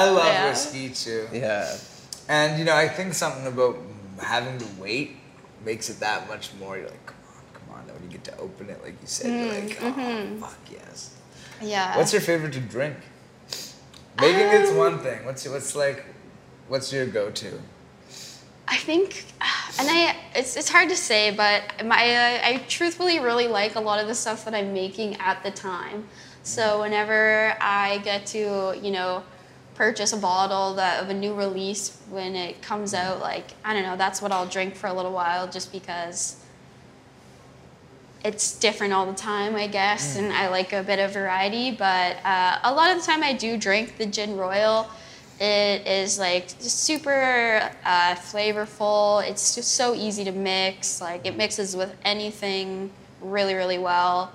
I love Yeah. whiskey too. Yeah. And you know, I think something about having to wait makes it that much more. You're like, come on, come on. Then when you get to open it, like you said, you're mm, like, oh, mm-hmm. fuck yes. Yeah. What's your favorite to drink? Making um, it's one thing. What's your, what's like, what's your go-to? I think, and I it's it's hard to say, but my uh, I truthfully really like a lot of the stuff that I'm making at the time. So mm. whenever I get to you know purchase a bottle that of a new release when it comes out, like I don't know, that's what I'll drink for a little while, just because it's different all the time, I guess, and I like a bit of variety. But uh, a lot of the time, I do drink the gin royal. It is like super uh, flavorful. It's just so easy to mix. Like it mixes with anything really, really well.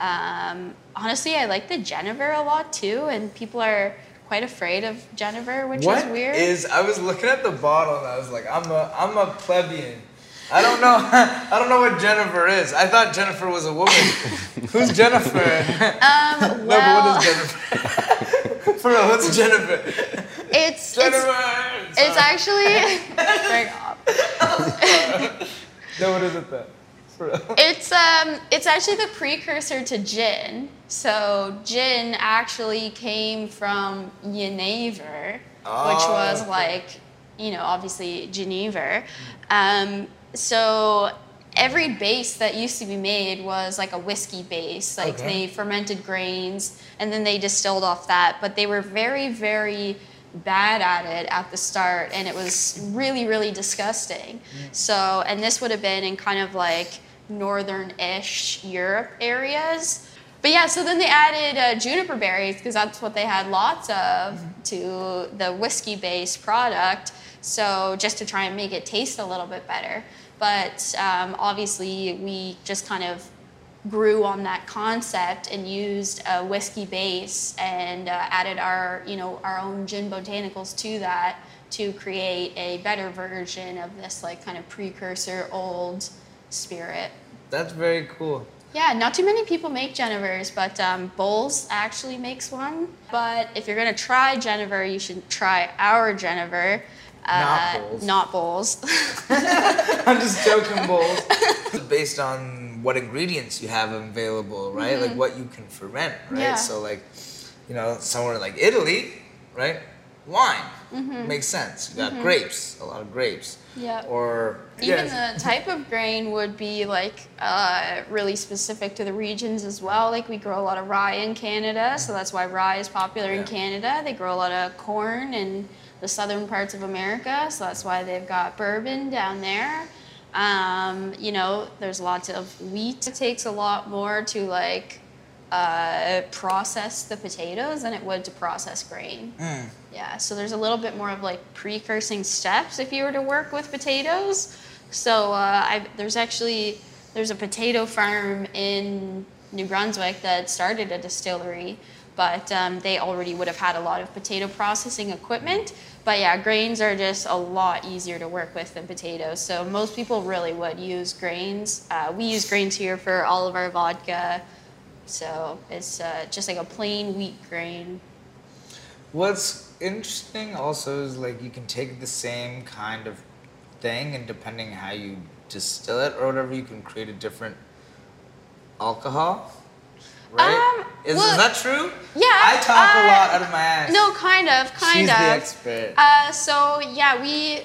Um, honestly, I like the Genever a lot too, and people are quite afraid of Jennifer, which What is weird. is- I was looking at the bottle and I was like, I'm a I'm a plebeian. I don't know. I don't know what Jennifer is. I thought Jennifer was a woman. Who's Jennifer? um, no, but what is Jennifer? For real, what's Jennifer? it's Jennifer. it's it's actually. Bring up. No, what is it then? It's um it's actually the precursor to gin. So gin actually came from Genever, which Oh, was okay. like, you know, obviously Genever. Um, so every base that used to be made was like a whiskey base. Like Okay. they fermented grains and then they distilled off that. But they were very, very bad at it at the start and it was really, really disgusting. So, and this would have been in kind of like northern-ish Europe areas. But yeah, so then they added uh, juniper berries because that's what they had lots of to the whiskey-based product. So just to try and make it taste a little bit better. But um, obviously, we just kind of grew on that concept and used a whiskey base and uh, added our you know our own gin botanicals to that to create a better version of this like kind of precursor old spirit. That's very cool. Yeah, not too many people make Genevers, but um, Bols actually makes one. But if you're gonna try Genever, you should try our Genever. Not Bols. Not Bols. I'm just joking, Bols. Based on what ingredients you have available, right? Like what you can ferment, right? Mm-hmm. Yeah. So like, you know, somewhere like Italy, right? Wine Mm-hmm. makes sense. You got grapes, a lot of grapes. Yeah. Or Even yeah, the type of grain would be like uh, really specific to the regions as well. Like we grow a lot of rye in Canada, so that's why rye is popular in Canada. They grow a lot of corn in the southern parts of America, so that's why they've got bourbon down there. Um, you know, there's lots of wheat. It takes a lot more to like uh, process the potatoes than it would to process grain. Yeah, so there's a little bit more of like precursing steps if you were to work with potatoes. So uh, I, there's actually there's a potato farm in New Brunswick that started a distillery, but um, they already would have had a lot of potato processing equipment. But yeah, grains are just a lot easier to work with than potatoes. So most people really would use grains. Uh, we use grains here for all of our vodka. So it's uh, just like a plain wheat grain. What's interesting also is like you can take the same kind of thing and depending how you distill it or whatever, you can create a different alcohol. Right? Um, is, well, is that true? yeah, I talk a uh, lot out of my ass. No, kind of, kind She's of. the expert. Uh, so yeah, we,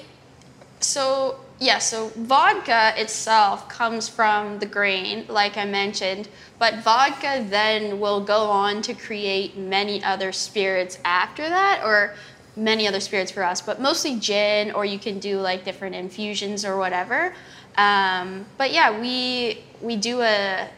so yeah, so vodka itself comes from the grain, like I mentioned, but vodka then will go on to create many other spirits after that, or many other spirits for us, but mostly gin, or you can do like different infusions or whatever. Um, but yeah, we we do a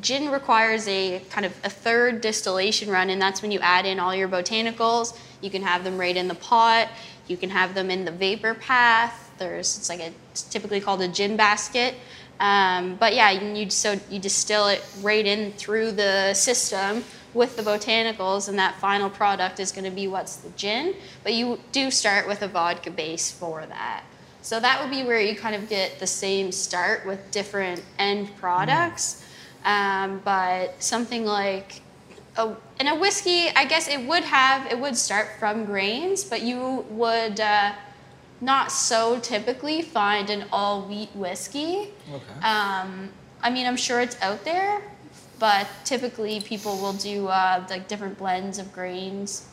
gin requires a kind of a third distillation run and that's when you add in all your botanicals. You can have them right in the pot. You can have them in the vapor path. There's it's like a it's typically called a gin basket. Um, but yeah you, so you distill it right in through the system with the botanicals and that final product is going to be what's the gin. But you do start with a vodka base for that. So that would be where you kind of get the same start with different end products. Um, but something like a, in a whiskey, I guess it would have it would start from grains, but you would uh, not so typically find an all wheat whiskey. Okay. Um, I mean, I'm sure it's out there, but typically people will do uh, like different blends of grains.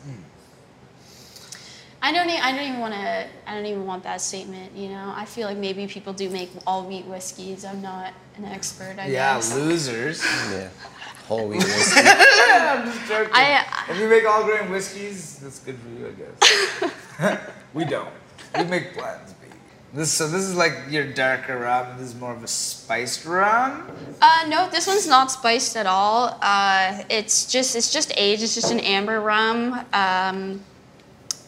I don't. e- I don't even want to. I don't even want that statement. You know, I feel like maybe people do make all wheat whiskeys. I'm not an expert. I yeah, guess. losers. Yeah. Whole wheat whiskey. I'm just joking. I- if you make all grain whiskeys, that's good for you, I guess. we don't. We make blends, baby. This so this is like your darker rum. This is more of a spiced rum. Uh, no, this one's not spiced at all. Uh, it's just it's just aged. It's just an amber rum. Um,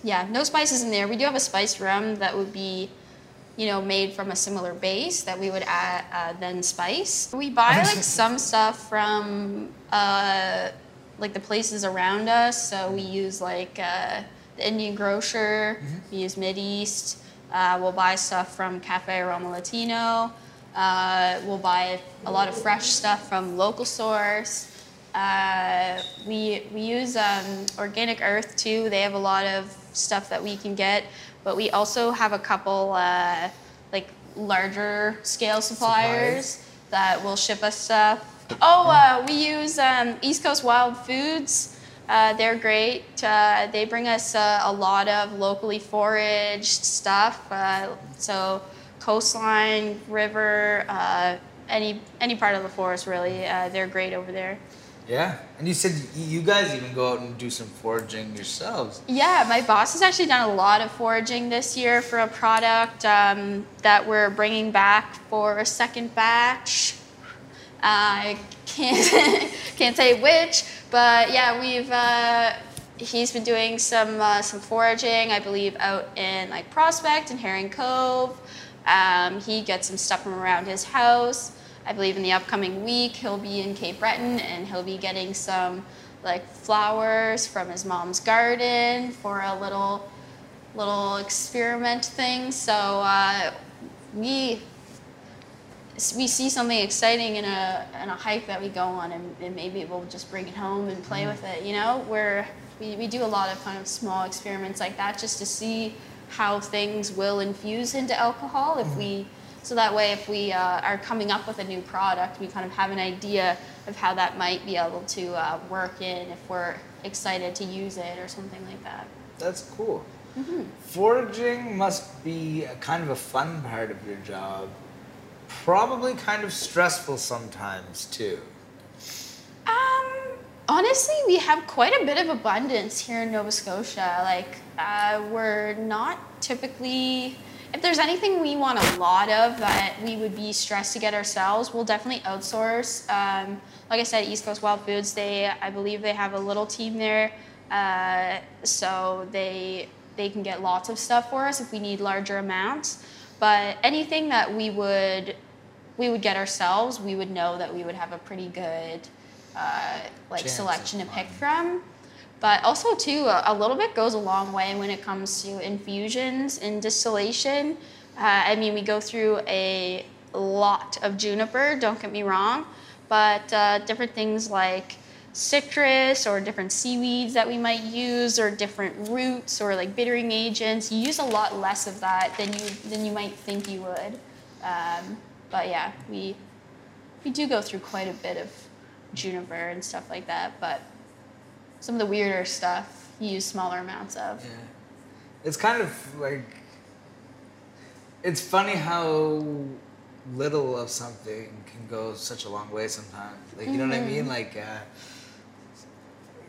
yeah, no spices in there. We do have a spiced rum that would be, you know, made from a similar base that we would add uh, then spice. We buy like some stuff from uh, like the places around us. So we use like uh, the Indian grocer. We use Mid East. Uh, we'll buy stuff from Cafe Roma Latino. Uh, we'll buy a lot of fresh stuff from local source. Uh, we we use um, Organic Earth too. They have a lot of stuff that we can get, but we also have a couple uh, like larger scale suppliers that will ship us stuff. Oh, uh, we use um, East Coast Wild Foods. Uh, they're great. Uh, they bring us uh, a lot of locally foraged stuff. Uh, so coastline, river, uh, any any part of the forest really. Uh, they're great over there. Yeah, and you said you guys even go out and do some foraging yourselves. Yeah, my boss has actually done a lot of foraging this year for a product um, that we're bringing back for a second batch. I can't can't say which, but yeah, we've uh, he's been doing some uh, some foraging, I believe, out in like Prospect and Herring Cove. Um, he gets some stuff from around his house. I believe in the upcoming week he'll be in Cape Breton and he'll be getting some like flowers from his mom's garden for a little little experiment thing. So uh, we we see something exciting in a in a hike that we go on, and, and maybe we'll just bring it home and play with it. You know, where we, we do a lot of kind of small experiments like that just to see how things will infuse into alcohol if we. So that way, if we uh, are coming up with a new product, we kind of have an idea of how that might be able to uh, work in if we're excited to use it or something like that. That's cool. Foraging must be a kind of a fun part of your job. Probably kind of stressful sometimes too. Um, honestly, we have quite a bit of abundance here in Nova Scotia. Like, uh, we're not typically. If there's anything we want a lot of that we would be stressed to get ourselves, we'll definitely outsource. Um, like I said, East Coast Wild Foods, they I believe they have a little team there, uh, so they they can get lots of stuff for us if we need larger amounts. But anything that we would we would get ourselves, we would know that we would have a pretty good uh, like Chance selection to pick from. But also too, a, a little bit goes a long way when it comes to infusions and distillation. Uh, I mean, we go through a lot of juniper. Don't get me wrong, but uh, different things like citrus or different seaweeds that we might use or different roots or like bittering agents you use a lot less of that than you than you might think you would um, but yeah we we do go through quite a bit of juniper and stuff like that but some of the weirder stuff you use smaller amounts of Yeah. It's kind of like it's funny how little of something can go such a long way sometimes. Like you know what I mean? Like uh,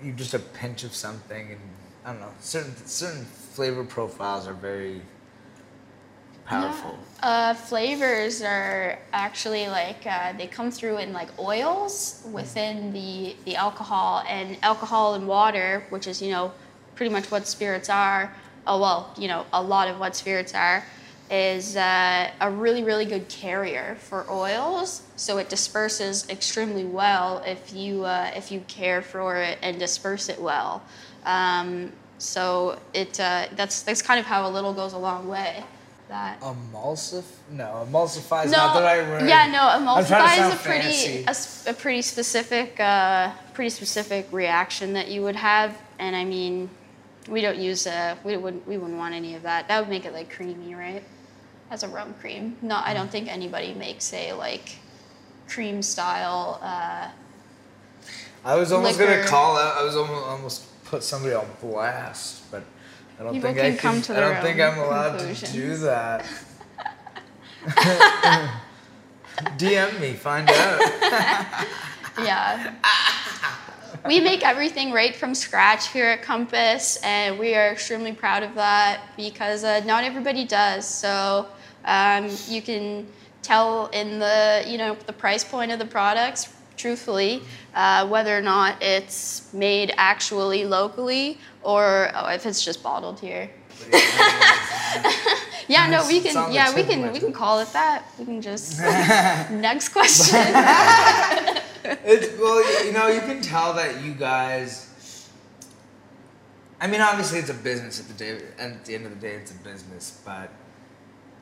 you just a pinch of something, and I don't know. Certain certain flavor profiles are very powerful. Yeah. Uh, flavors are actually like uh, they come through in like oils within the the alcohol and alcohol and water, which is you know pretty much what spirits are. Oh well, you know a lot of what spirits are is uh, a really really good carrier for oils. So it disperses extremely well if you uh, if you care for it and disperse it well. Um, so it uh, that's that's kind of how a little goes a long way. That. Emulsif? No, emulsify is no, not the right word. yeah, no, I'm trying to emulsify is a pretty a, a pretty specific uh, pretty specific reaction that you would have, and I mean, we don't use uh, we wouldn't we wouldn't want any of that. That would make it like creamy, right? As a rum cream. No, I don't think anybody makes a like cream style. Uh, I was almost liquor. gonna call out. I was almost almost put somebody on blast, but I don't People think I can come can. to I don't think I'm allowed to do that. DM me, find out. Yeah. we make everything right from scratch here at Compass, and we are extremely proud of that because uh, not everybody does. So um, you can tell in the you know the price point of the products, truthfully, uh, whether or not it's made actually locally or oh, if it's just bottled here. Yeah, no, we can. Yeah, we can. We can call it that. We can just next question. It's well, you know, you can tell that you guys. I mean, obviously, it's a business at the day. At the end of the day, it's a business, but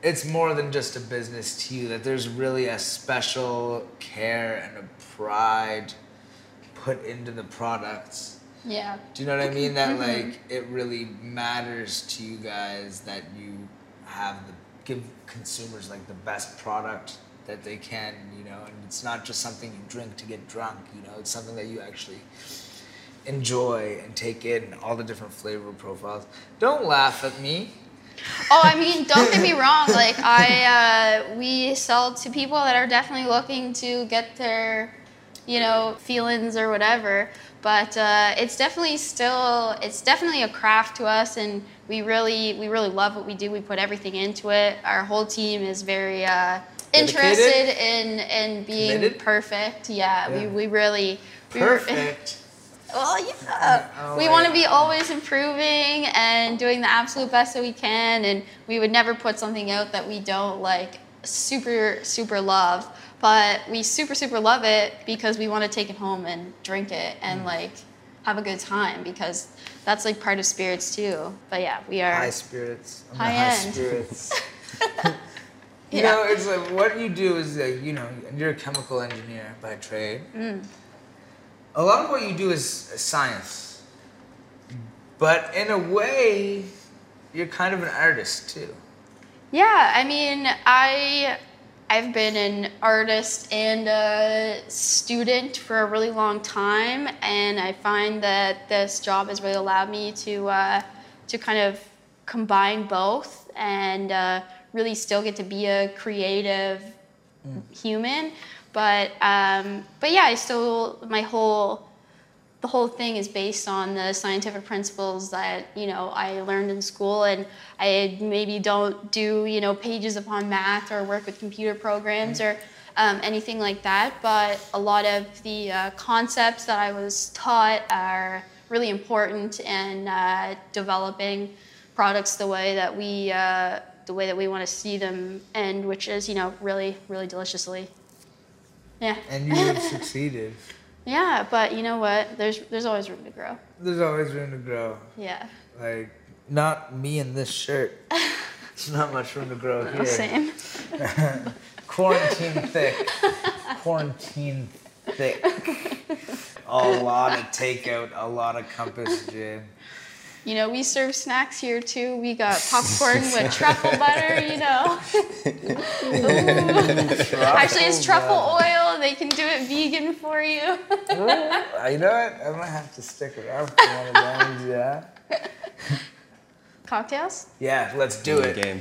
it's more than just a business to you. That there's really a special care and a pride put into the products. Yeah. Do you know what I mean? That Mm-hmm. like it really matters to you guys that you have the give consumers like the best product that they can, you know, and it's not just something you drink to get drunk, you know, it's something that you actually enjoy and take in all the different flavor profiles. Don't laugh at me. Oh, I mean, don't get me wrong. Like I, uh, we sell to people that are definitely looking to get their, you know, feelings or whatever. But uh, it's definitely still, it's definitely a craft to us, and we really, we really love what we do. We put everything into it. Our whole team is very uh, interested in in being Committed? perfect. Yeah, Yeah. we we really we Perfect. Well, yeah. Oh we want to be always improving and doing the absolute best that we can, and we would never put something out that we don't like super super love. But we super super love it because we want to take it home and drink it and Mm. like have a good time because that's like part of spirits too. But yeah, we are. High spirits. I'm high end. spirits. You Yeah. know, it's like what you do is like, you know, you're a chemical engineer by trade. Mm. A lot of what you do is science. But in a way, you're kind of an artist too. Yeah, I mean, I I've been an artist and a student for a really long time, and I find that this job has really allowed me to uh, to kind of combine both and uh, really still get to be a creative human. But um, but yeah, I still my whole the whole thing is based on the scientific principles that you know I learned in school, and I maybe don't do you know pages upon math or work with computer programs or um, anything like that. But a lot of the uh, concepts that I was taught are really important in uh, developing products the way that we uh, the way that we want to see them, and which is you know really really deliciously. Yeah. And you have succeeded. Yeah, but you know what? There's there's always room to grow. There's always room to grow. Yeah. Like, not me in this shirt. There's not much room to grow No, here. same. Quarantine thick. Quarantine thick. A lot of takeout, a lot of compass gin. You know, we serve snacks here too. We got popcorn with truffle butter, you know. Ooh. Actually, it's truffle oil. They can do it vegan for you. Ooh, uh, you know what? I'm gonna have to stick around for one of those, yeah. Cocktails? Yeah, let's do it. Game.